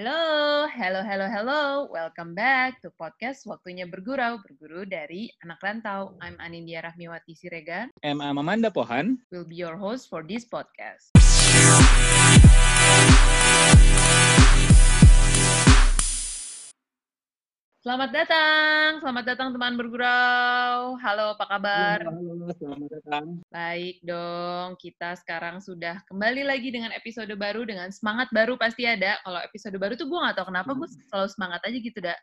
Halo, hello, hello, hello. Welcome back to podcast Waktunya Bergurau, berguru dari anak rantau. I'm Anindya Rahmiwati Siregar. I'm Amanda Pohan. Will be your host for this podcast. Selamat datang, selamat datang teman bergurau. Halo, apa kabar? Halo, selamat datang. Baik dong, kita sekarang sudah kembali lagi dengan episode baru dengan semangat baru pasti ada. Kalau episode baru tuh gue gak tahu kenapa gue selalu semangat aja gitu, dak.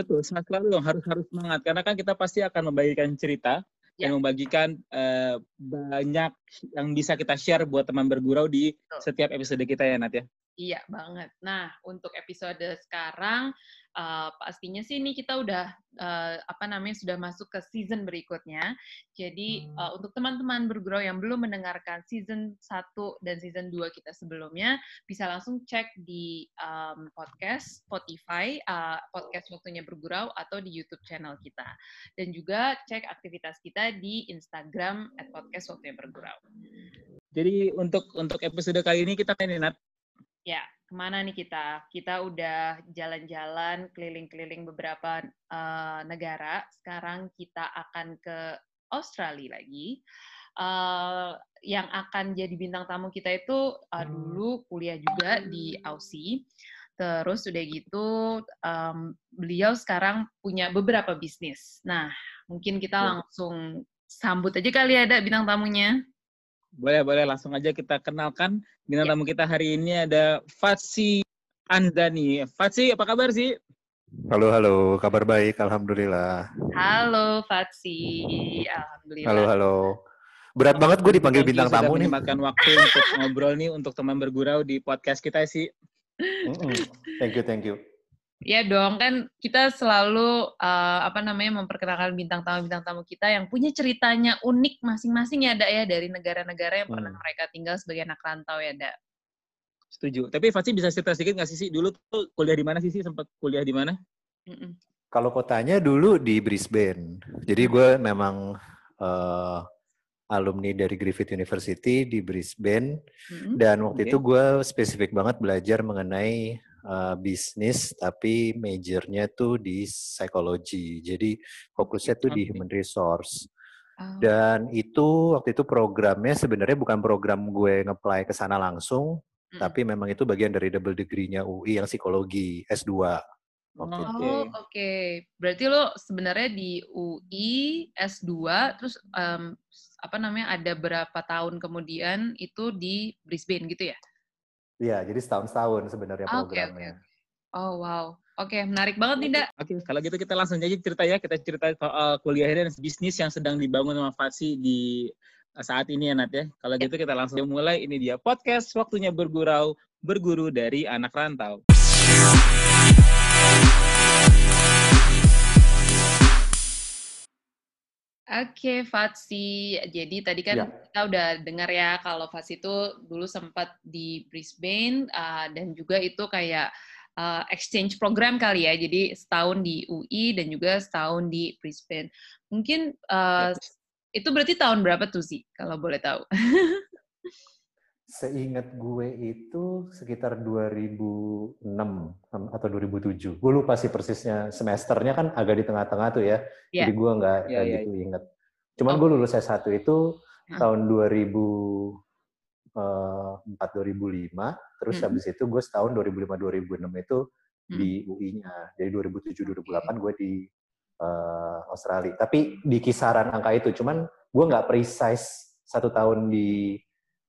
Betul, semangat selalu dong. Harus harus semangat karena kan kita pasti akan membagikan cerita Ya. dan membagikan eh, banyak yang bisa kita share buat teman bergurau di Betul. setiap episode kita ya Nat ya. Iya banget. Nah, untuk episode sekarang uh, pastinya sih ini kita udah uh, apa namanya sudah masuk ke season berikutnya. Jadi uh, untuk teman-teman bergurau yang belum mendengarkan season 1 dan season 2 kita sebelumnya bisa langsung cek di um, podcast Spotify uh, podcast waktunya bergurau atau di YouTube channel kita. Dan juga cek aktivitas kita di Instagram at podcast waktunya bergurau. Jadi untuk untuk episode kali ini kita ini Nat. Ya, ke mana nih kita? Kita udah jalan-jalan keliling-keliling beberapa eh, negara. Sekarang kita akan ke Australia lagi. Eh, yang akan jadi bintang tamu kita itu eh, dulu kuliah juga di Aussie. Terus udah gitu, em, beliau sekarang punya beberapa bisnis. Nah, mungkin kita Ya. langsung sambut aja kali ada bintang tamunya. Boleh boleh langsung aja kita kenalkan bintang Ya. tamu kita hari ini ada Fatsi Andani. Fatsi apa kabar sih? Halo, halo. Kabar baik, Alhamdulillah. Halo Fatsi, alhamdulillah. Halo, halo. Berat banget gue dipanggil Thank bintang sudah tamu nih. menyempatkan waktu untuk ngobrol nih untuk teman bergurau di podcast kita sih. Mm-mm. Thank you, thank you. Ya dong, kan kita selalu uh, apa namanya memperkenalkan bintang tamu-bintang tamu kita yang punya ceritanya unik masing-masing ya, Dak ya dari negara-negara yang pernah Hmm. mereka tinggal sebagai anak rantau ya, Dak. Setuju. Tapi Fatsi bisa cerita sedikit nggak sih sih dulu tuh kuliah di mana sih sih sempat kuliah di mana? Kalau kotanya dulu di Brisbane. Jadi gue memang eh, alumni dari Griffith University di Brisbane. Mm-mm. Dan waktu Oke. itu gue spesifik banget belajar mengenai eh, bisnis, tapi majornya tuh di psikologi. Jadi fokusnya tuh di human resource. Oh, Dan itu waktu itu programnya sebenarnya bukan program gue nge-apply ke sana langsung, mm-mm. tapi memang itu bagian dari double degree-nya UI yang psikologi S2 waktu itu. Oh, oke. Berarti lo sebenarnya di UI S2 terus em, apa namanya ada berapa tahun kemudian itu di Brisbane gitu ya? Iya, jadi setahun-setahun sebenarnya Oke, oke, programnya. Oh, wow. Oke, menarik banget nih, Dak. Oke, kalau gitu kita langsung aja cerita ya. Kita cerita soal kuliahnya dan bisnis yang sedang dibangun sama Fatsi di eh, saat ini ya Nat ya. Kalau Ya. gitu kita langsung mulai. Ini dia podcast waktunya bergurau, berguru dari anak rantau. Oke, Fatsi. Jadi tadi kan Ya. kita udah dengar ya kalau Fatsi itu dulu sempat di Brisbane uh, dan juga itu kayak uh, exchange program kali ya. Jadi setahun di UI dan juga setahun di Brisbane. Mungkin uh, itu berarti tahun berapa tuh sih kalau boleh tahu? Seingat gue itu sekitar 2006 atau 2007. Gue lupa sih persisnya semesternya kan agak di tengah-tengah tuh ya. Ya. Jadi gue nggak nggak ya, gitu inget. Cuman Oh. gue lulus S1 itu Hmm. tahun 2004 2005. Terus Hmm. habis itu gue setahun 2005 2006 itu Hmm. di UI-nya. Jadi 2007 2008 gue di eh, Australia. Tapi di kisaran angka itu. Cuman gue nggak precise satu tahun di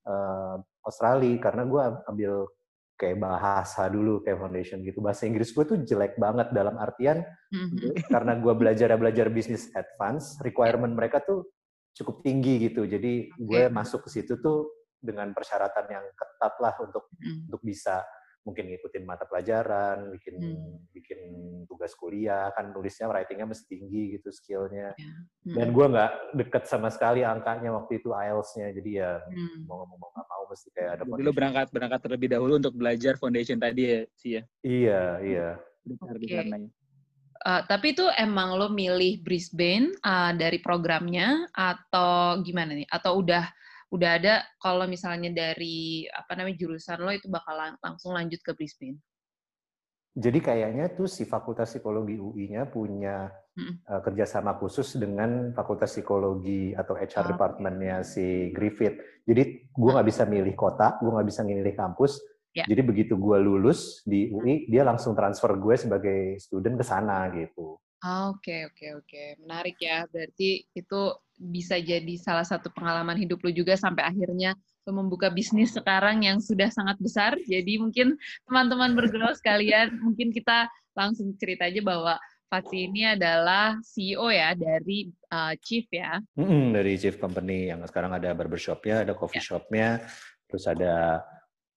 eh, Australia karena gue ambil kayak bahasa dulu kayak foundation gitu. Bahasa Inggris gue tuh jelek banget dalam artian Mhm. karena gue belajar belajar bisnis advance, requirement mereka tuh cukup tinggi gitu. Jadi gue Oke. masuk ke situ tuh dengan persyaratan yang ketat lah untuk Mhm. untuk bisa mungkin ngikutin mata pelajaran, bikin Hmm. bikin tugas kuliah, kan nulisnya writingnya mesti tinggi gitu skillnya. Mhm. Dan gue nggak deket sama sekali angkanya waktu itu IELTS-nya, jadi ya Hmm. mau ngomong mau nggak mau mesti kayak ada Jadi lo berangkat berangkat terlebih dahulu untuk belajar foundation tadi ya sih ya. Iya iya. Besar Oke. di sananya. Uh, tapi itu emang lo milih Brisbane uh, dari programnya atau gimana nih? Atau udah udah ada kalau misalnya dari apa namanya jurusan lo itu bakal lang langsung lanjut ke Brisbane? Jadi kayaknya tuh si Fakultas Psikologi UI-nya punya hmm. uh, kerjasama khusus dengan Fakultas Psikologi atau HR oh, departmentnya si Griffith. Jadi gue nggak bisa milih kota, gue nggak bisa milih kampus. Yeah. Jadi begitu gue lulus di UI, dia langsung transfer gue sebagai student ke sana gitu. Ah, oke, oke, oke. Menarik ya. Berarti itu bisa jadi salah satu pengalaman hidup lu juga sampai akhirnya lu membuka bisnis sekarang yang sudah sangat besar. Jadi mungkin teman-teman bergerak sekalian, mungkin kita langsung cerita aja bahwa Fatsi ini adalah CEO ya dari uh, Chief ya. Mm-hmm, dari Chief Company yang sekarang ada barbershopnya, ada coffee yeah. shopnya, terus ada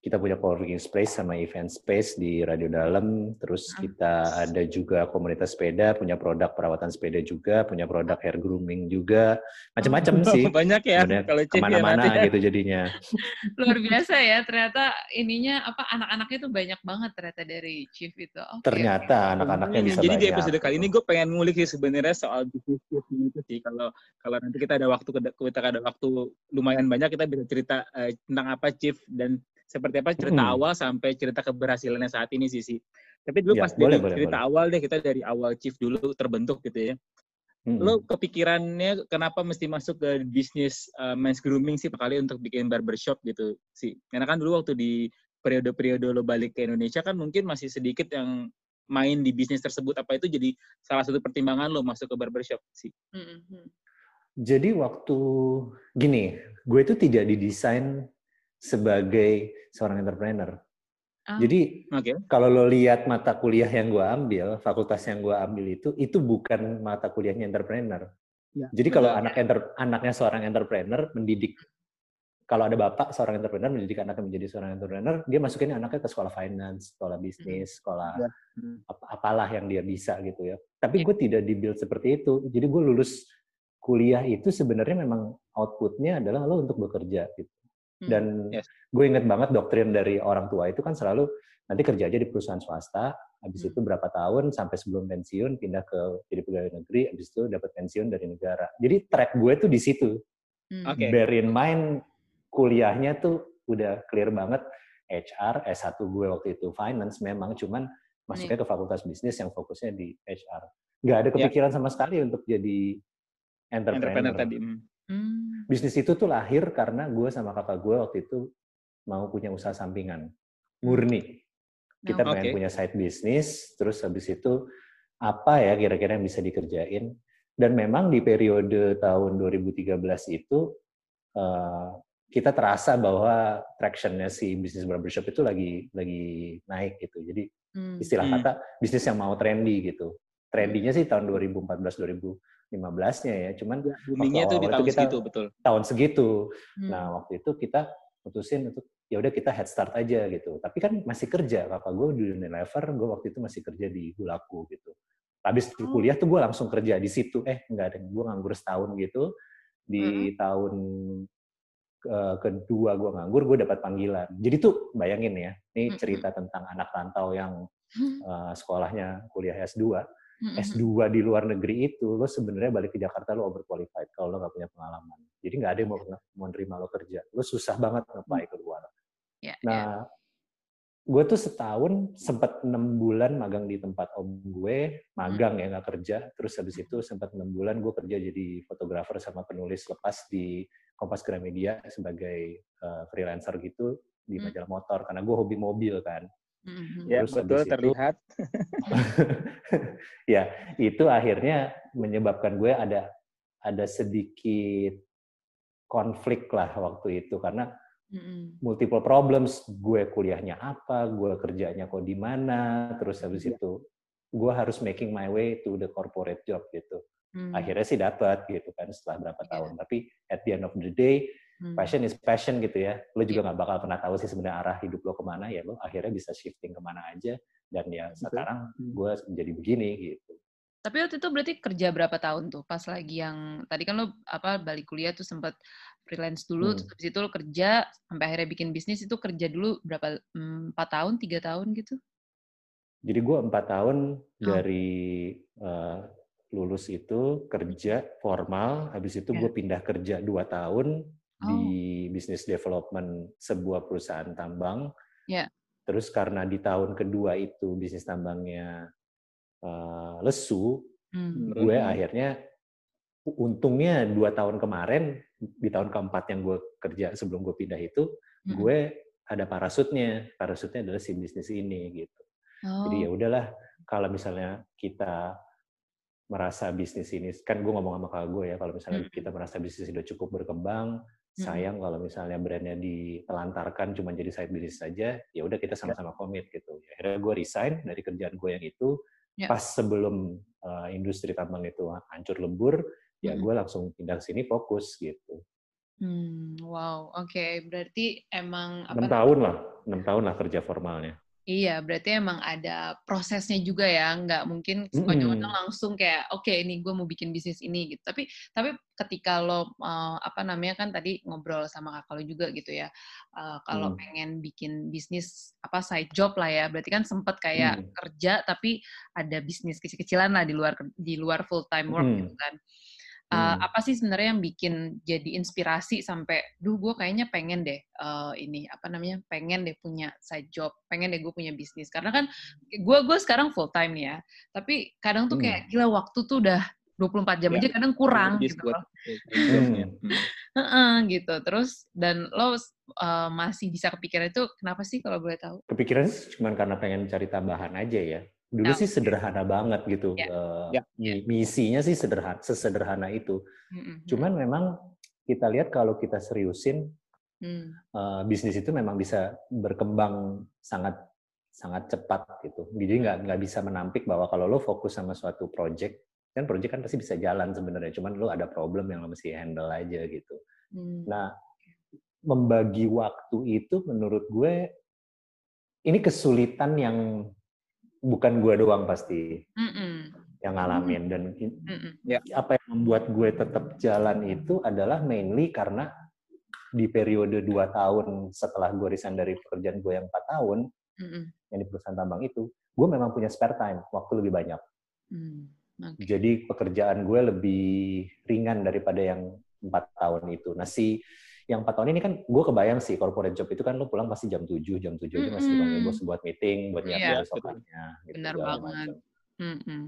kita punya co-working space sama event space di Radio Dalam, terus ah. kita ada juga komunitas sepeda, punya produk perawatan sepeda juga, punya produk hair grooming juga, macam-macam oh, sih. Banyak ya kalau ya ke mana-mana ya, gitu jadinya. Luar biasa ya, ternyata ininya apa anak-anaknya tuh banyak banget ternyata dari Chief itu. Okay. Ternyata anak-anaknya bisa Jadi banyak. di episode kali ini gue pengen ngulik sih sebenarnya soal bisnis itu sih. Kalau kalau nanti kita ada waktu kita ada waktu lumayan banyak kita bisa cerita uh, tentang apa Chief dan seperti apa cerita hmm. awal sampai cerita keberhasilannya saat ini sih sih. Tapi dulu ya, pas boleh, dari boleh, cerita boleh. awal deh kita dari awal chief dulu terbentuk gitu ya. Hmm. Lo kepikirannya kenapa mesti masuk ke bisnis uh, men's grooming sih kali untuk bikin barbershop gitu sih? Karena kan dulu waktu di periode-periode lo balik ke Indonesia kan mungkin masih sedikit yang main di bisnis tersebut apa itu jadi salah satu pertimbangan lo masuk ke barbershop sih. Hmm. hmm. Jadi waktu gini, gue itu tidak didesain sebagai seorang entrepreneur. Oh. Jadi okay. kalau lo lihat mata kuliah yang gue ambil, fakultas yang gue ambil itu, itu bukan mata kuliahnya entrepreneur. Ya, Jadi kalau anak enter, anaknya seorang entrepreneur mendidik, kalau ada bapak seorang entrepreneur mendidik anaknya menjadi seorang entrepreneur, dia masukin anaknya ke sekolah finance, sekolah bisnis, sekolah ya. ap apalah yang dia bisa gitu ya. Tapi ya. gue tidak dibuild seperti itu. Jadi gue lulus kuliah itu sebenarnya memang outputnya adalah lo untuk bekerja gitu. Hmm, Dan yes. gue inget banget doktrin dari orang tua itu kan selalu nanti kerja aja di perusahaan swasta, habis hmm. itu berapa tahun sampai sebelum pensiun pindah ke jadi pegawai negeri, habis itu dapat pensiun dari negara. Jadi track gue tuh di situ. Hmm. Okay. Bear in mind kuliahnya tuh udah clear banget HR, S1 gue waktu itu finance memang cuman masuknya ke fakultas bisnis yang fokusnya di HR. Gak ada ya. kepikiran yeah. sama sekali untuk jadi entrepreneur. entrepreneur tadi. Hmm. Hmm. Bisnis itu tuh lahir karena gue sama kakak gue waktu itu mau punya usaha sampingan, murni. Kita oh, pengen punya side bisnis, terus habis itu apa ya kira-kira yang bisa dikerjain. Dan memang di periode tahun 2013 itu uh, kita terasa bahwa tractionnya si bisnis barbershop itu lagi lagi naik gitu. Jadi hmm. istilah hmm. kata bisnis yang mau trendy gitu. Trendinya sih tahun 2014 2000 15-nya ya. Cuman ya, boomingnya itu di tahun kita, segitu, betul. Tahun segitu. Hmm. Nah, waktu itu kita putusin untuk ya udah kita head start aja gitu. Tapi kan masih kerja. Kakak gue di Unilever, gue waktu itu masih kerja di Hulaku gitu. Habis oh. kuliah tuh gue langsung kerja di situ. Eh, enggak ada. Gue nganggur setahun gitu. Di hmm. tahun ke kedua gue nganggur, gue dapat panggilan. Jadi tuh bayangin ya, ini hmm, cerita hmm. tentang anak rantau yang uh, sekolahnya kuliah S2 S2 di luar negeri itu, lo sebenarnya balik ke Jakarta lo overqualified kalau lo nggak punya pengalaman. Jadi nggak ada yang mau mau nerima lo kerja. Lo susah banget ngeplay ke luar. Yeah, nah, yeah. gue tuh setahun sempat enam bulan magang di tempat om gue, magang mm. ya nggak kerja. Terus habis itu sempat enam bulan gue kerja jadi fotografer sama penulis lepas di Kompas Gramedia sebagai uh, freelancer gitu di majalah motor karena gue hobi mobil kan. Mm-hmm. Ya Terus betul terlihat. ya itu akhirnya menyebabkan gue ada ada sedikit konflik lah waktu itu karena mm-hmm. multiple problems gue kuliahnya apa, gue kerjanya kok di mana, terus habis yeah. itu gue harus making my way to the corporate job gitu. Mm. Akhirnya sih dapat gitu kan setelah berapa yeah. tahun. Tapi at the end of the day. Passion is passion gitu ya. Lo juga iya. nggak bakal pernah tahu sih sebenarnya arah hidup lo ke mana ya. Lo akhirnya bisa shifting ke mana aja. Dan ya Betul. sekarang hmm. gue menjadi begini gitu. Tapi waktu itu berarti kerja berapa tahun tuh? Pas lagi yang tadi kan lo apa balik kuliah tuh sempat freelance dulu, hmm. terus habis itu lo kerja sampai akhirnya bikin bisnis itu kerja dulu berapa hmm, empat tahun, tiga tahun gitu? Jadi gue empat tahun oh. dari uh, lulus itu kerja formal, habis itu yeah. gue pindah kerja dua tahun, di bisnis development sebuah perusahaan tambang. Ya. Terus karena di tahun kedua itu bisnis tambangnya uh, lesu, Hmm. gue akhirnya untungnya dua tahun kemarin di tahun keempat yang gue kerja sebelum gue pindah itu, Mm-mm. gue ada parasutnya. Parasutnya adalah si bisnis ini gitu. Oh. Jadi ya udahlah kalau misalnya kita merasa bisnis ini kan gue ngomong sama kakak gue ya kalau misalnya Mm. kita merasa bisnis sudah cukup berkembang Mm. Sayang kalau misalnya brandnya ditelantarkan cuma jadi side business saja ya udah kita sama-sama komit gitu. Akhirnya gue resign dari kerjaan gue yang itu. Ya. pas sebelum uh, industri tambang itu hancur lebur ya Mm. gue langsung pindah ke sini fokus gitu. Hmm, wow, oke. Berarti emang enam tahun lah enam tahun lah kerja formalnya Iya, berarti emang ada prosesnya juga ya, nggak mungkin sekonyong-konyong langsung kayak, oke ini gue mau bikin bisnis ini gitu. Tapi tapi ketika lo uh, apa namanya kan tadi ngobrol sama kakak lo juga gitu ya, uh, kalau Hmm. pengen bikin bisnis apa side job lah ya, berarti kan sempet kayak Hmm. kerja tapi ada bisnis kecil-kecilan lah di luar di luar full time work Hmm. gitu kan. Uh, Hmm. apa sih sebenarnya yang bikin jadi inspirasi sampai, duh gue kayaknya pengen deh uh, ini apa namanya, pengen deh punya side job, pengen deh gue punya bisnis. Karena kan gue gue sekarang full time nih ya, tapi kadang tuh Hmm. kayak gila waktu tuh udah 24 jam Ya, aja kadang kurang gitu loh. jobnya. Hmm. Heeh, gitu. Terus dan lo uh, masih bisa kepikiran itu kenapa sih kalau boleh tahu? kepikiran sih cuma karena pengen cari tambahan aja ya. Dulu sih sederhana banget gitu. Ya. eh, Ya. mi- Misinya sih sederhana, sesederhana itu. Mm-mm. Cuman memang kita lihat kalau kita seriusin Hmm. eh, bisnis itu memang bisa berkembang sangat sangat cepat gitu. Jadi nggak nggak bisa menampik bahwa kalau lo fokus sama suatu project kan project kan pasti bisa jalan sebenarnya. Cuman lo ada problem yang lo mesti handle aja gitu. Hmm. Nah, membagi waktu itu menurut gue ini kesulitan yang bukan gue doang pasti Mm-mm. yang ngalamin dan in- Mm-mm. apa yang membuat gue tetap jalan itu adalah mainly karena di periode dua tahun setelah gue resign dari pekerjaan gue yang empat tahun Mm-mm. yang di perusahaan tambang itu gue memang punya spare time waktu lebih banyak Hmm. Oke. jadi pekerjaan gue lebih ringan daripada yang empat tahun itu. Nah si yang empat tahun ini kan gue kebayang sih corporate job itu kan lo pulang pasti jam 7, jam 7 aja masih dipanggil Mm-mm. bos buat meeting, buat Iya, nyiapin betul. besokannya. Gitu, Benar banget. macam. Mm-mm.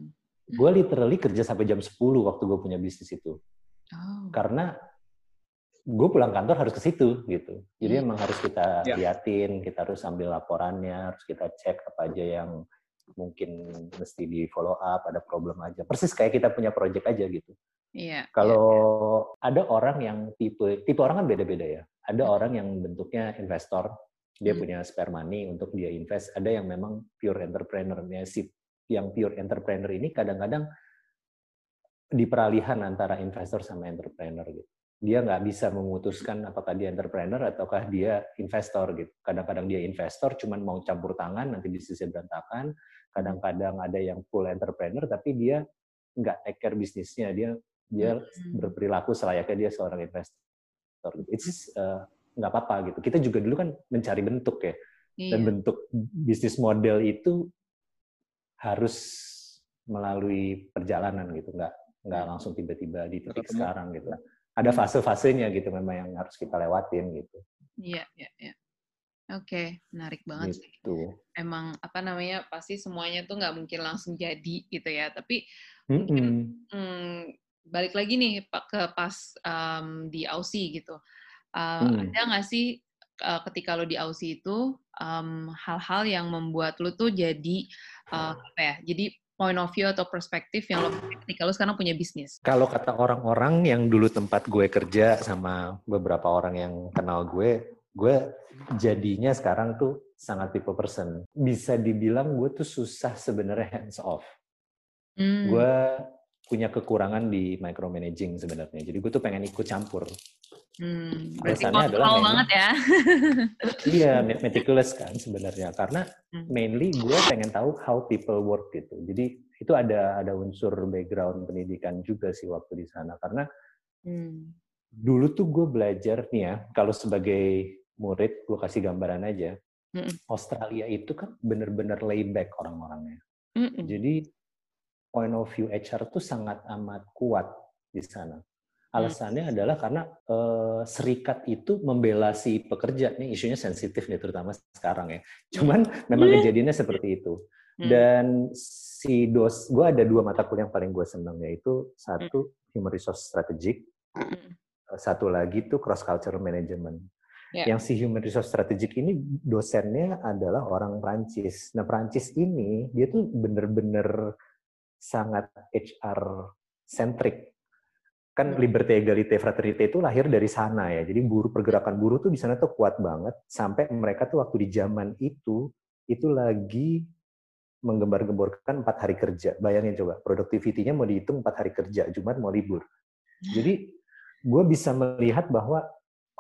Gue literally kerja sampai jam 10 waktu gue punya bisnis itu. Oh. Karena gue pulang kantor harus ke situ gitu. Jadi Hmm. emang harus kita Ya. liatin, kita harus ambil laporannya, harus kita cek apa aja yang mungkin mesti di follow up, ada problem aja. Persis kayak kita punya project aja gitu. Iya. Kalau ada orang yang tipe tipe orang kan beda-beda ya. Ada Hmm. orang yang bentuknya investor, dia Hmm. punya spare money untuk dia invest. Ada yang memang pure entrepreneur. Ya, si yang pure entrepreneur ini kadang-kadang di peralihan antara investor sama entrepreneur gitu. Dia nggak bisa memutuskan apakah dia entrepreneur ataukah dia investor gitu. Kadang-kadang dia investor, cuman mau campur tangan, nanti bisnisnya berantakan. Kadang-kadang ada yang full entrepreneur, tapi dia nggak take care bisnisnya. Dia dia berperilaku selayaknya dia seorang investor. It's uh, nggak apa-apa gitu. Kita juga dulu kan mencari bentuk ya, Iya. dan bentuk bisnis model itu harus melalui perjalanan gitu, nggak nggak langsung tiba-tiba di titik Ketemu. sekarang gitu. Ada fase-fasenya gitu memang yang harus kita lewatin gitu. Iya, iya, iya. Oke, menarik banget sih. Gitu. Emang apa namanya pasti semuanya tuh nggak mungkin langsung jadi gitu ya. Tapi Mm-mm. hmm, balik lagi nih ke pas em, di Aussie gitu. Uh, Hmm. Ada nggak sih uh, ketika lo di Aussie itu em, hal-hal yang membuat lo tuh jadi uh, apa ya? Jadi point of view atau perspektif yang lo ketika lo sekarang punya bisnis. Kalau kata orang-orang yang dulu tempat gue kerja sama beberapa orang yang kenal gue, gue jadinya sekarang tuh sangat people person. Bisa dibilang gue tuh susah sebenarnya hands off. Hmm. Gue punya kekurangan di micromanaging sebenarnya. Jadi gue tuh pengen ikut campur. Hmm, berarti Alasannya adalah memang- banget ya. Iya, meticulous kan sebenarnya. Karena Hmm. mainly gue pengen tahu how people work gitu. Jadi itu ada ada unsur background pendidikan juga sih waktu di sana. Karena Hmm. dulu tuh gue belajar nih ya, kalau sebagai murid, gue kasih gambaran aja. Mm-mm. Australia itu kan bener-bener layback orang-orangnya. Mm-mm. Jadi point of view HR tuh sangat amat kuat di sana. Alasannya hmm. adalah karena uh, serikat itu membela si pekerja. Nih isunya sensitif nih terutama sekarang ya. Cuman memang hmm. kejadiannya seperti itu. Hmm. Dan si dos, gue ada dua mata kuliah yang paling gue senang yaitu satu hmm. human resource strategic, hmm. satu lagi tuh cross cultural management. Yeah. Yang si human resource strategic ini dosennya adalah orang Prancis. Nah Prancis ini dia tuh bener-bener sangat HR centric kan liberty, equality, fraternity itu lahir dari sana ya. Jadi buruh pergerakan buruh tuh di sana tuh kuat banget sampai mereka tuh waktu di zaman itu itu lagi menggembar-gemborkan empat hari kerja. Bayangin coba, productivity-nya mau dihitung empat hari kerja, Jumat mau libur. Jadi gue bisa melihat bahwa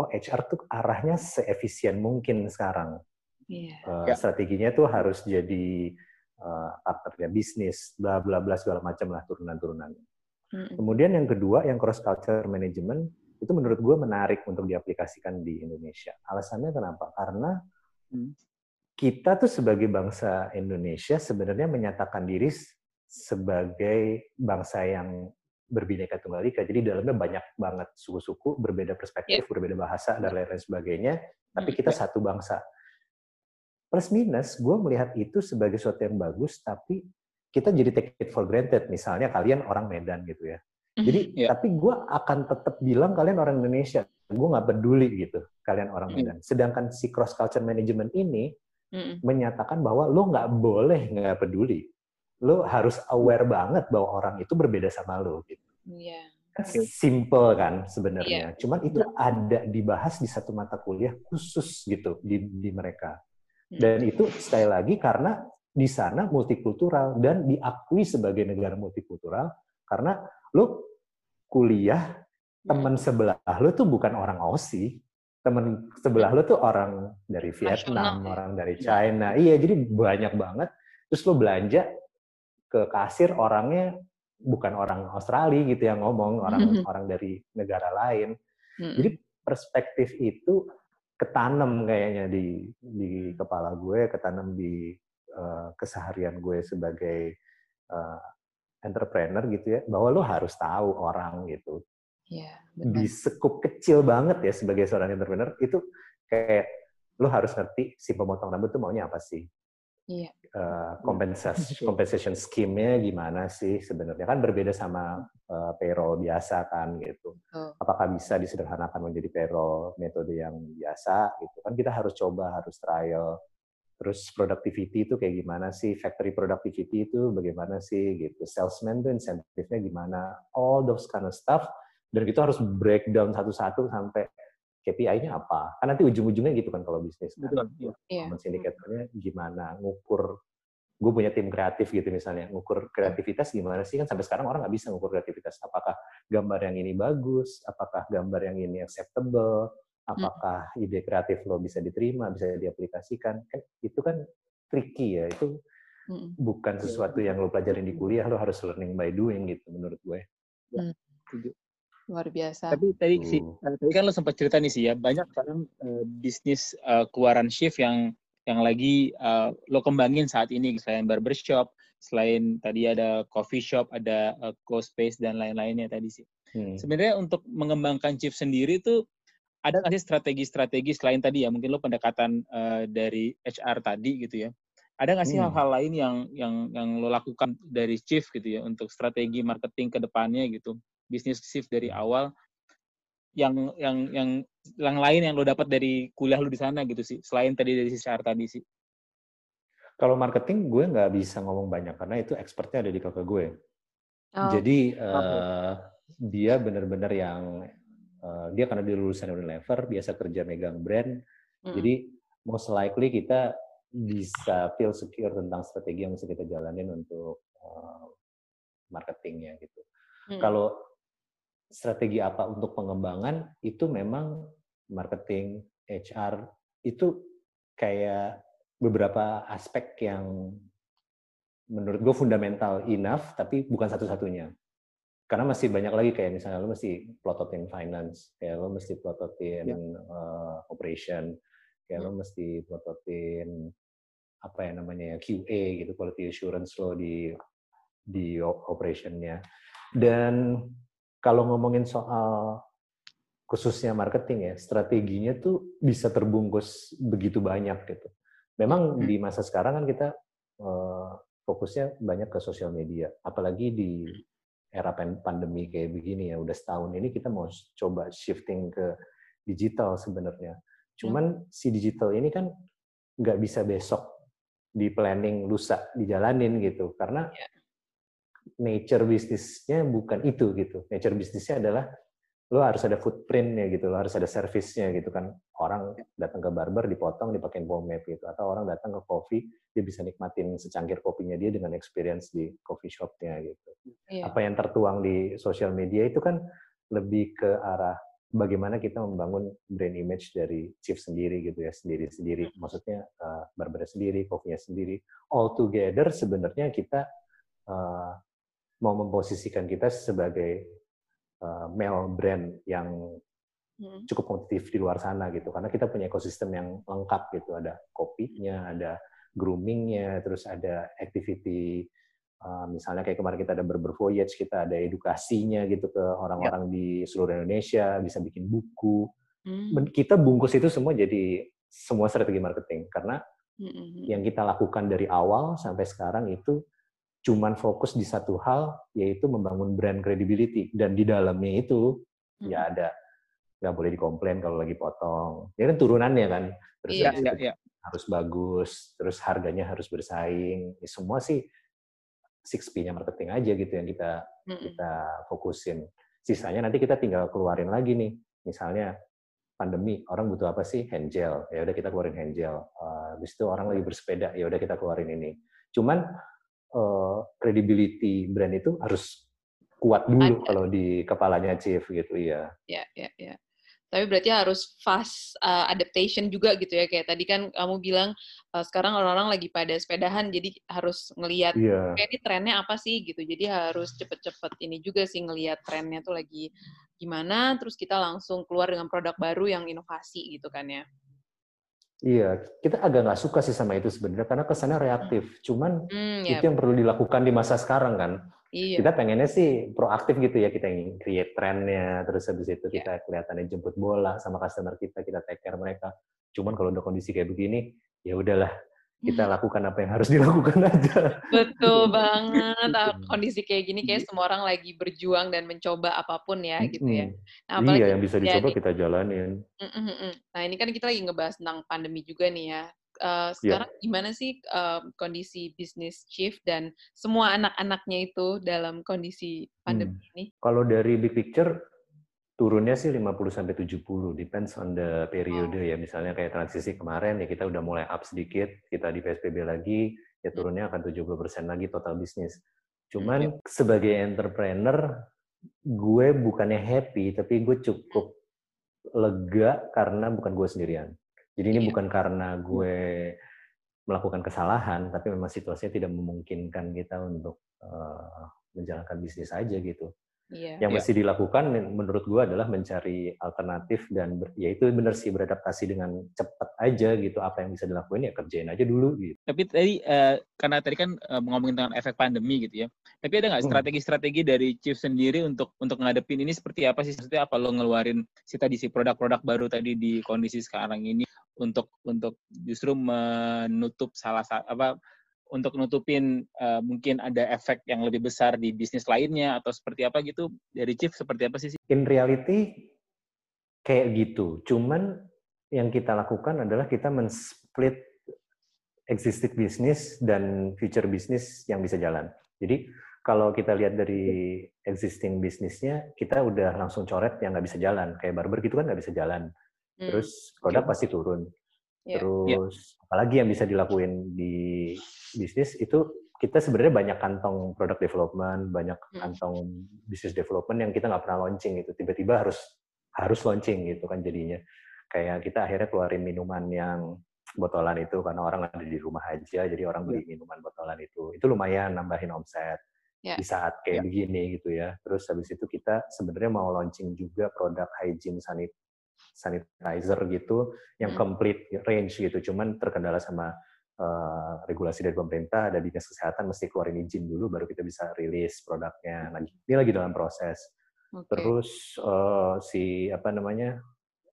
oh HR tuh arahnya seefisien mungkin sekarang. Yeah. Iya. Uh, strateginya tuh harus jadi partnernya bisnis, bla bla bla segala macam lah turunan-turunannya. Kemudian yang kedua, yang cross culture management, itu menurut gue menarik untuk diaplikasikan di Indonesia. Alasannya kenapa? Karena mm. kita tuh sebagai bangsa Indonesia sebenarnya menyatakan diri sebagai bangsa yang berbineka tunggal ika. Jadi dalamnya banyak banget suku-suku, berbeda perspektif, yeah. berbeda bahasa, dan lain-lain sebagainya. Tapi kita satu bangsa. Plus minus, gue melihat itu sebagai sesuatu yang bagus, tapi kita jadi take it for granted. Misalnya kalian orang Medan gitu ya. Mhm. Jadi yeah. tapi gue akan tetap bilang kalian orang Indonesia. Gue nggak peduli gitu kalian orang mhm. Medan. Sedangkan si cross culture management ini mm. menyatakan bahwa lo nggak boleh nggak peduli. Lo harus aware banget bahwa orang itu berbeda sama lo gitu. Yeah. Kan simple kan sebenarnya. Yeah. Cuman itu ada dibahas di satu mata kuliah khusus gitu di di mereka. Mhm. Dan itu sekali lagi karena di sana multikultural dan diakui sebagai negara multikultural karena lu kuliah teman sebelah lu tuh bukan orang Aussie, teman sebelah lu tuh orang dari Vietnam, Nasional. orang dari China. Iya, jadi banyak banget. Terus lu belanja ke kasir orangnya bukan orang Australia gitu yang ngomong, orang orang dari negara lain. Jadi perspektif itu ketanam kayaknya di di kepala gue, ketanam di Eh, keseharian gue sebagai uh, entrepreneur gitu ya, bahwa lo harus tahu orang gitu. Yeah, Di sekup kecil banget ya sebagai seorang entrepreneur itu kayak lo harus ngerti si pemotong rambut itu maunya apa sih. Yeah. Iya. Uh, compensation compensation scheme-nya gimana sih sebenarnya kan berbeda sama uh, payroll biasa kan gitu. Oh. Apakah bisa disederhanakan menjadi payroll metode yang biasa gitu kan kita harus coba harus trial Terus productivity itu kayak gimana sih? Factory productivity itu bagaimana sih? Gitu. Salesman tuh insentifnya gimana? All those kind of stuff. Dan itu harus breakdown satu-satu sampai KPI-nya apa? Kan nanti ujung-ujungnya gitu kan kalau bisnis. Kan? Betul. Iya. Indikatornya gimana? Ngukur gue punya tim kreatif gitu misalnya ngukur kreativitas gimana sih kan sampai sekarang orang nggak bisa ngukur kreativitas apakah gambar yang ini bagus apakah gambar yang ini acceptable apakah hmm. ide kreatif lo bisa diterima, bisa diaplikasikan, kan itu kan tricky ya, itu hmm. bukan iya, sesuatu yang lo pelajarin di kuliah, lo harus learning by doing gitu menurut gue. Hmm. Biasa. Tapi tadi sih, uh. tadi kan lo sempat cerita nih sih ya, banyak sekarang uh, bisnis uh, keluaran shift yang yang lagi uh, lo kembangin saat ini selain barbershop, selain tadi ada coffee shop, ada uh, co-space dan lain-lainnya tadi sih. Hmm. Sebenarnya untuk mengembangkan chip sendiri tuh ada nggak sih strategi-strategi selain tadi ya mungkin lo pendekatan uh, dari HR tadi gitu ya ada nggak sih hmm. hal-hal lain yang yang yang lo lakukan dari chief gitu ya untuk strategi marketing ke depannya gitu bisnis shift dari awal yang yang yang yang lain yang lo dapat dari kuliah lo di sana gitu sih selain tadi dari HR tadi sih kalau marketing gue nggak bisa ngomong banyak karena itu expertnya ada di kakak gue oh. jadi uh, dia benar-benar yang uh, dia karena dia lulusan Unilever biasa kerja megang brand mm. jadi most likely kita bisa feel secure tentang strategi yang bisa kita jalanin untuk uh, marketingnya gitu mm. kalau strategi apa untuk pengembangan itu memang marketing HR itu kayak beberapa aspek yang menurut gue fundamental enough tapi bukan satu-satunya karena masih banyak lagi kayak misalnya lo mesti plototin finance, kayak lo mesti plototin yeah. Ya. uh, operation, kayak yeah. lo mesti plototin apa ya namanya ya QA gitu quality assurance lo di di operationnya dan kalau ngomongin soal khususnya marketing ya, strateginya tuh bisa terbungkus begitu banyak gitu. Memang hmm. di masa sekarang kan kita uh, fokusnya banyak ke sosial media, apalagi di era pandemi kayak begini ya, udah setahun ini kita mau coba shifting ke digital sebenarnya. Cuman hmm. si digital ini kan nggak bisa besok di planning lusa dijalanin gitu, karena yeah. Nature bisnisnya bukan itu gitu. Nature bisnisnya adalah lo harus ada footprintnya gitu, lo harus ada servisnya gitu kan. Orang datang ke barber dipotong dipakai pomade gitu, atau orang datang ke coffee dia bisa nikmatin secangkir kopinya dia dengan experience di coffee shopnya gitu. Iya. Apa yang tertuang di sosial media itu kan lebih ke arah bagaimana kita membangun brand image dari chief sendiri gitu ya, sendiri-sendiri. Maksudnya uh, barber sendiri, kopinya sendiri. All together sebenarnya kita uh, mau memposisikan kita sebagai uh, male brand yang hmm. cukup kompetitif di luar sana gitu karena kita punya ekosistem yang lengkap gitu ada kopinya ada groomingnya terus ada activity uh, misalnya kayak kemarin kita ada berber voyage kita ada edukasinya gitu ke orang-orang di seluruh Indonesia bisa bikin buku hmm. kita bungkus itu semua jadi semua strategi marketing karena hmm. yang kita lakukan dari awal sampai sekarang itu cuman fokus di satu hal yaitu membangun brand credibility. Dan di dalamnya itu hmm. ya ada nggak boleh dikomplain kalau lagi potong. Ya kan turunannya kan terus iya, iya, iya. harus bagus terus harganya harus bersaing. Ya, semua sih six P-nya marketing aja gitu yang kita hmm. kita fokusin. Sisanya nanti kita tinggal keluarin lagi nih. Misalnya pandemi orang butuh apa sih? Hand gel. Ya udah kita keluarin hand gel. Uh, habis itu orang lagi bersepeda ya udah kita keluarin ini. Cuman uh, credibility brand itu harus kuat dulu Ada. kalau di kepalanya chief gitu ya. Ya, ya, ya. Tapi berarti harus fast uh, adaptation juga gitu ya kayak tadi kan kamu bilang uh, sekarang orang-orang lagi pada sepedahan jadi harus ngelihat yeah. kayak ini trennya apa sih gitu. Jadi harus cepet-cepet ini juga sih ngelihat trennya tuh lagi gimana terus kita langsung keluar dengan produk baru yang inovasi gitu kan ya. Iya, kita agak nggak suka sih sama itu sebenarnya karena kesannya reaktif. Cuman mm, itu yang perlu dilakukan di masa sekarang kan. Iya. Kita pengennya sih proaktif gitu ya, kita ingin create trennya, terus habis itu yeah. kita kelihatannya jemput bola sama customer kita, kita take care mereka. Cuman kalau udah kondisi kayak begini, ya udahlah, kita lakukan apa yang harus dilakukan aja. Betul banget. Ah, kondisi kayak gini kayak semua orang lagi berjuang dan mencoba apa pun ya gitu ya. Nah, iya, yang bisa dicoba ya, kita jalanin. Nah, ini kan kita lagi ngebahas tentang pandemi juga nih ya. Uh, sekarang yeah. gimana sih uh, kondisi bisnis Chief dan semua anak-anaknya itu dalam kondisi pandemi hmm. ini? Kalau dari big picture turunnya sih 50 sampai 70 depends on the periode ya misalnya kayak transisi kemarin ya kita udah mulai up sedikit kita di PSBB lagi ya hmm. turunnya akan 70% lagi total bisnis cuman hmm. sebagai entrepreneur gue bukannya happy tapi gue cukup lega karena bukan gue sendirian jadi ini yeah. bukan karena gue melakukan kesalahan tapi memang situasinya tidak memungkinkan kita untuk uh, menjalankan bisnis aja gitu Yeah. Yang yeah. mesti dilakukan menurut gue adalah mencari alternatif dan ber, ya itu benar sih beradaptasi dengan cepat aja gitu apa yang bisa dilakuin ya kerjain aja dulu gitu. Tapi tadi uh, karena tadi kan uh, ngomongin tentang efek pandemi gitu ya. Tapi ada nggak hmm. strategi-strategi dari Chief sendiri untuk untuk ngadepin ini seperti apa sih? Maksudnya apa lo ngeluarin si tadi si produk-produk baru tadi di kondisi sekarang ini untuk untuk justru menutup salah satu apa untuk nutupin uh, mungkin ada efek yang lebih besar di bisnis lainnya atau seperti apa gitu dari Chief seperti apa sih? In reality kayak gitu. Cuman yang kita lakukan adalah kita men-split existing bisnis dan future bisnis yang bisa jalan. Jadi kalau kita lihat dari existing bisnisnya, kita udah langsung coret yang nggak bisa jalan. Kayak barber gitu kan nggak bisa jalan. Hmm. Terus produk pasti turun. Yeah. Terus yeah. apalagi yang bisa dilakuin di bisnis itu kita sebenarnya banyak kantong product development, banyak hmm. kantong business development yang kita nggak pernah launching itu tiba-tiba harus harus launching gitu kan jadinya. Kayak kita akhirnya keluarin minuman yang botolan itu karena orang ada di rumah aja, jadi orang beli iya. minuman botolan itu. Itu lumayan nambahin omset yeah. di saat kayak yeah. begini gitu ya. Terus habis itu kita sebenarnya mau launching juga produk hygiene sanit sanitizer gitu yang hmm. complete range gitu. Cuman terkendala sama uh, regulasi dari pemerintah, ada dinas kesehatan mesti keluarin izin dulu baru kita bisa rilis produknya. Lagi ini lagi dalam proses. Okay. Terus uh, si apa namanya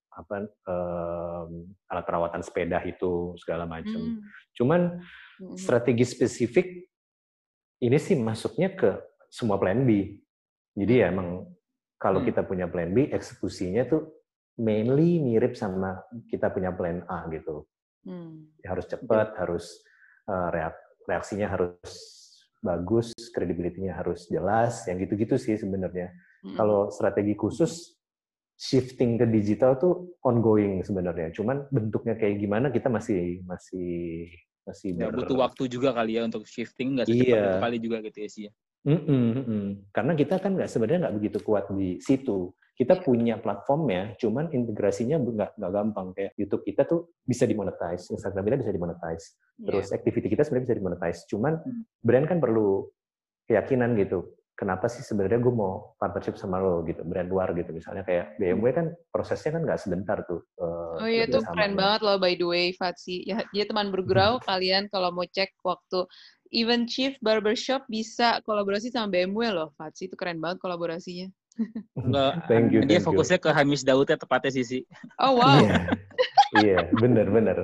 apa um, alat perawatan sepeda itu segala macam. Hmm. Cuman hmm. strategi spesifik ini sih masuknya ke semua plan B. Jadi ya emang kalau hmm. kita punya plan B, eksekusinya tuh mainly mirip sama kita punya plan A gitu. Hmm. Harus cepat, harus uh, reaksinya harus bagus, kredibilitinya harus jelas, yang gitu-gitu sih sebenarnya. Hmm. Kalau strategi khusus shifting ke digital tuh ongoing sebenarnya. Cuman bentuknya kayak gimana kita masih masih masih ya, butuh waktu juga kali ya untuk shifting nggak secepat iya. kali juga gitu ya sih. Ya. Mm -mm, mm -mm. Karena kita kan nggak sebenarnya nggak begitu kuat di situ. Kita yeah. punya platformnya, cuman integrasinya nggak nggak gampang. Kayak YouTube kita tuh bisa dimonetize, Instagram kita bisa dimonetize, terus yeah. activity kita sebenarnya bisa dimonetize. Cuman mm. brand kan perlu keyakinan gitu kenapa sih sebenarnya gue mau partnership sama lo gitu brand luar gitu misalnya kayak BMW kan prosesnya kan nggak sebentar tuh uh, oh iya tuh keren banget loh by the way Fatsi ya dia teman bergurau hmm. kalian kalau mau cek waktu even Chief Barbershop bisa kolaborasi sama BMW loh Fatsi itu keren banget kolaborasinya Enggak, thank you, dia thank fokusnya you. ke Hamis Daud ya tepatnya sisi. Oh wow. Iya, yeah, bener bener.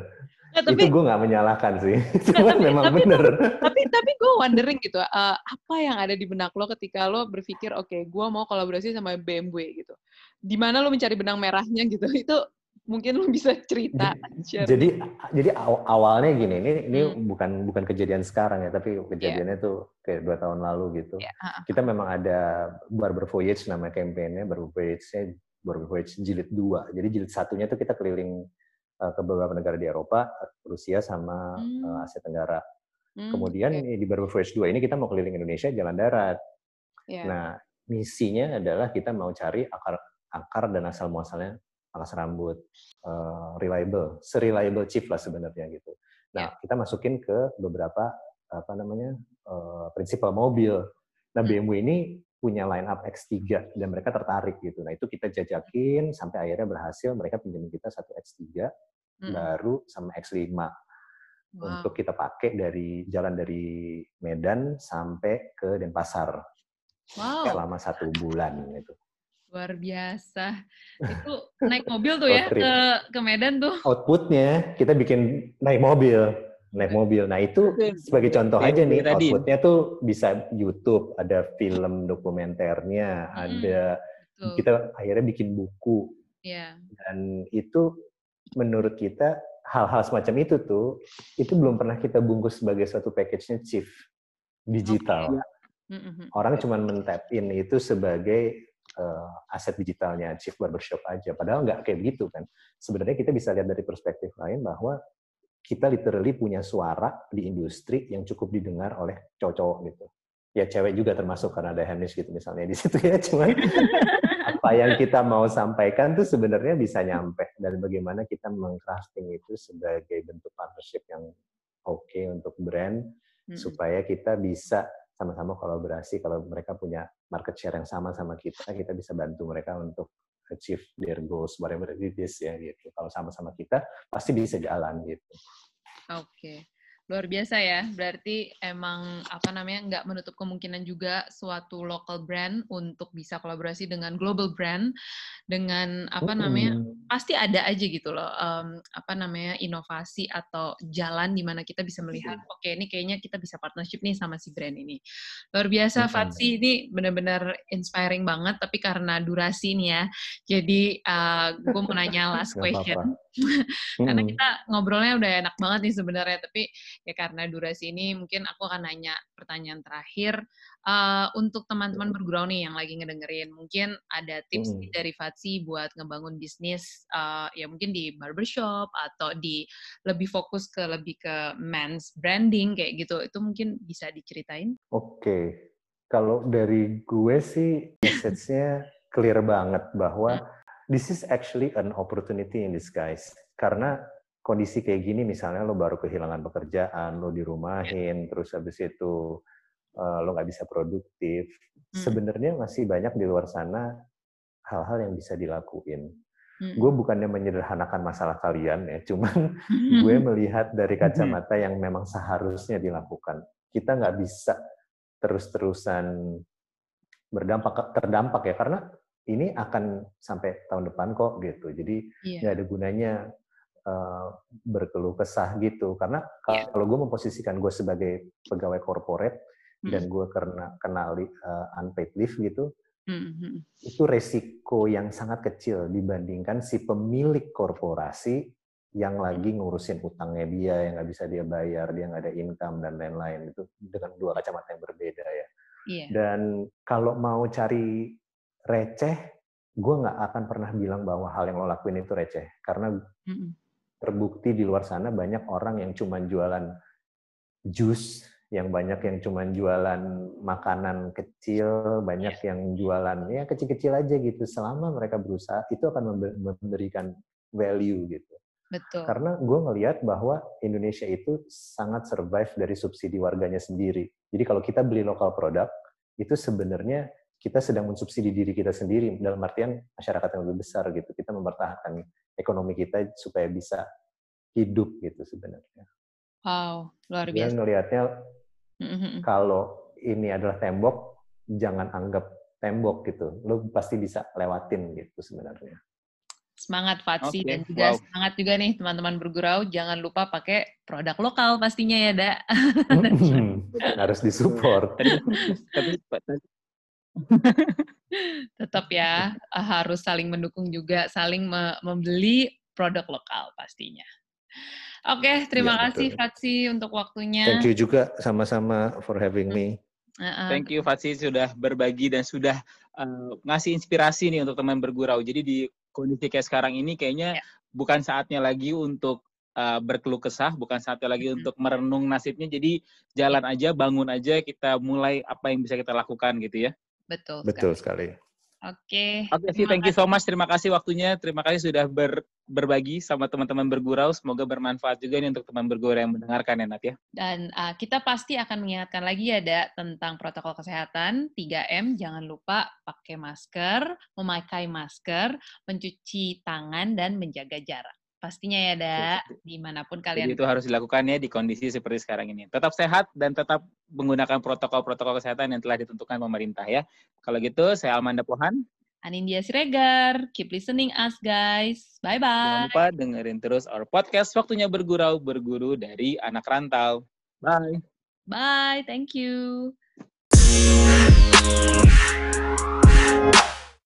Ya, tapi, itu gue nggak menyalahkan sih, cuman tapi, memang tapi, bener. Tapi tapi gue wondering gitu, uh, apa yang ada di benak lo ketika lo berpikir, oke, okay, gue mau kolaborasi sama BMW gitu. Di mana lo mencari benang merahnya gitu? Itu mungkin lo bisa cerita. Jadi jadi awalnya gini, ini ini hmm. bukan bukan kejadian sekarang ya, tapi kejadiannya yeah. tuh kayak dua tahun lalu gitu. Yeah. Uh -huh. Kita memang ada Barber Voyage nama kampanye Barber Voyage-nya Barber Voyage jilid 2. Jadi jilid satunya tuh kita keliling uh, ke beberapa negara di Eropa, Rusia sama hmm. uh, Asia Tenggara. Hmm, Kemudian okay. di Barber Voyage 2 ini kita mau keliling Indonesia jalan darat. Yeah. Nah, misinya adalah kita mau cari akar akar dan asal muasalnya alas rambut uh, reliable, sereliable chip lah sebenarnya gitu. Nah, yeah. kita masukin ke beberapa apa namanya uh, prinsipal mobil. Nah, hmm. BMW ini punya line up X3 dan mereka tertarik gitu. Nah, itu kita jajakin sampai akhirnya berhasil mereka pinjam kita satu X3 hmm. baru sama X5 wow. untuk kita pakai dari jalan dari Medan sampai ke Denpasar. Wow. Selama satu bulan itu. Luar biasa. Itu naik mobil tuh ya ke ke Medan tuh. Outputnya kita bikin naik mobil naik mobil. Nah itu sebagai contoh aja nih outputnya tuh bisa YouTube, ada film dokumenternya, hmm, ada betul. kita akhirnya bikin buku. Yeah. Dan itu menurut kita hal-hal semacam itu tuh itu belum pernah kita bungkus sebagai suatu package-nya chief digital. Okay. Orang cuma mentap in itu sebagai uh, aset digitalnya chief barbershop aja. Padahal nggak kayak begitu kan. Sebenarnya kita bisa lihat dari perspektif lain bahwa kita literally punya suara di industri yang cukup didengar oleh cowok-cowok gitu. Ya cewek juga termasuk karena ada Hamish gitu misalnya di situ ya. Cuman apa yang kita mau sampaikan tuh sebenarnya bisa nyampe dan bagaimana kita mengcrafting itu sebagai bentuk partnership yang oke okay untuk brand hmm. supaya kita bisa sama-sama kolaborasi kalau mereka punya market share yang sama sama kita kita bisa bantu mereka untuk achieve their goals whatever it is ya gitu. Kalau sama-sama kita pasti bisa jalan gitu. Oke. Okay luar biasa ya. Berarti emang apa namanya nggak menutup kemungkinan juga suatu local brand untuk bisa kolaborasi dengan global brand dengan apa namanya mm. pasti ada aja gitu loh um, apa namanya inovasi atau jalan di mana kita bisa melihat oke okay, ini kayaknya kita bisa partnership nih sama si brand ini. Luar biasa. Fatsi ini benar-benar inspiring banget tapi karena durasi nih ya. Jadi uh, gue mau nanya last question. karena kita ngobrolnya udah enak banget nih sebenarnya tapi ya karena durasi ini mungkin aku akan nanya pertanyaan terakhir. Uh, untuk teman-teman bergurau nih yang lagi ngedengerin mungkin ada tips hmm. dari Fatsi buat ngebangun bisnis uh, ya mungkin di barbershop atau di lebih fokus ke lebih ke men's branding kayak gitu. Itu mungkin bisa diceritain? Oke. Okay. kalau dari gue sih message-nya clear banget bahwa hmm this is actually an opportunity in disguise. Karena kondisi kayak gini misalnya lo baru kehilangan pekerjaan, lo dirumahin, terus habis itu uh, lo nggak bisa produktif. Hmm. Sebenarnya masih banyak di luar sana hal-hal yang bisa dilakuin. Hmm. Gue bukannya menyederhanakan masalah kalian ya, cuman gue melihat dari kacamata yang memang seharusnya dilakukan. Kita nggak bisa terus-terusan berdampak terdampak ya karena ini akan sampai tahun depan kok gitu. Jadi Iya. nggak ada gunanya uh, berkeluh kesah gitu. Karena Iya. kalau gue memposisikan gue sebagai pegawai corporate Mm. dan gue kena kenali uh, unpaid leave gitu, Mhm. itu resiko yang sangat kecil dibandingkan si pemilik korporasi yang lagi ngurusin utangnya dia yang nggak bisa dia bayar, dia nggak ada income dan lain-lain itu dengan dua kacamata yang berbeda ya. Iya. Dan kalau mau cari receh, gue nggak akan pernah bilang bahwa hal yang lo lakuin itu receh karena terbukti di luar sana banyak orang yang cuma jualan jus, yang banyak yang cuma jualan makanan kecil, banyak yang jualan ya kecil-kecil aja gitu. Selama mereka berusaha, itu akan membe- memberikan value gitu. Betul. Karena gue ngelihat bahwa Indonesia itu sangat survive dari subsidi warganya sendiri. Jadi kalau kita beli lokal produk, itu sebenarnya kita sedang mensubsidi diri kita sendiri dalam artian masyarakat yang lebih besar gitu. Kita mempertahankan ekonomi kita supaya bisa hidup gitu sebenarnya. Wow, luar biasa. ngelihatnya Mhm. kalau ini adalah tembok, jangan anggap tembok gitu. Lo pasti bisa lewatin gitu sebenarnya. Semangat Fatsi Oke, dan juga wow. semangat juga nih teman-teman bergurau. Jangan lupa pakai produk lokal pastinya ya, Da. Harus disupport. Tadi, tapi tadi- Tetap ya harus saling mendukung juga, saling me- membeli produk lokal pastinya. Oke, terima Iya, kasih betul. Fatsi untuk waktunya. Thank you juga sama-sama for having me. Heeh. Thank you Fatsi sudah berbagi dan sudah uh, ngasih inspirasi nih untuk teman bergurau. Jadi di kondisi kayak sekarang ini kayaknya Ya. bukan saatnya lagi untuk uh, berkeluh kesah, bukan saatnya lagi Mhm. untuk merenung nasibnya. Jadi jalan aja, bangun aja, kita mulai apa yang bisa kita lakukan gitu ya. Betul. Betul sekali. sekali. Oke. Oke sih, terima thank you so much. Terima kasih waktunya. Terima kasih sudah ber- berbagi sama teman-teman bergurau. Semoga bermanfaat juga nih untuk teman bergurau yang mendengarkan ya Nat ya. Dan uh, kita pasti akan mengingatkan lagi ya, Da, tentang protokol kesehatan 3M. Jangan lupa pakai masker, memakai masker, mencuci tangan, dan menjaga jarak. Pastinya ya, Da, di mana pun Jadi kalian. itu harus dilakukan ya di kondisi seperti sekarang ini. Tetap sehat dan tetap menggunakan protokol-protokol kesehatan yang telah ditentukan pemerintah ya. Kalau gitu, saya Almanda Pohan. Anindya Siregar, keep listening us, guys. Jangan Bye-bye. lupa dengerin terus our podcast Waktunya Bergurau, Berguru dari Anak Rantau. Bye. Bye, thank you.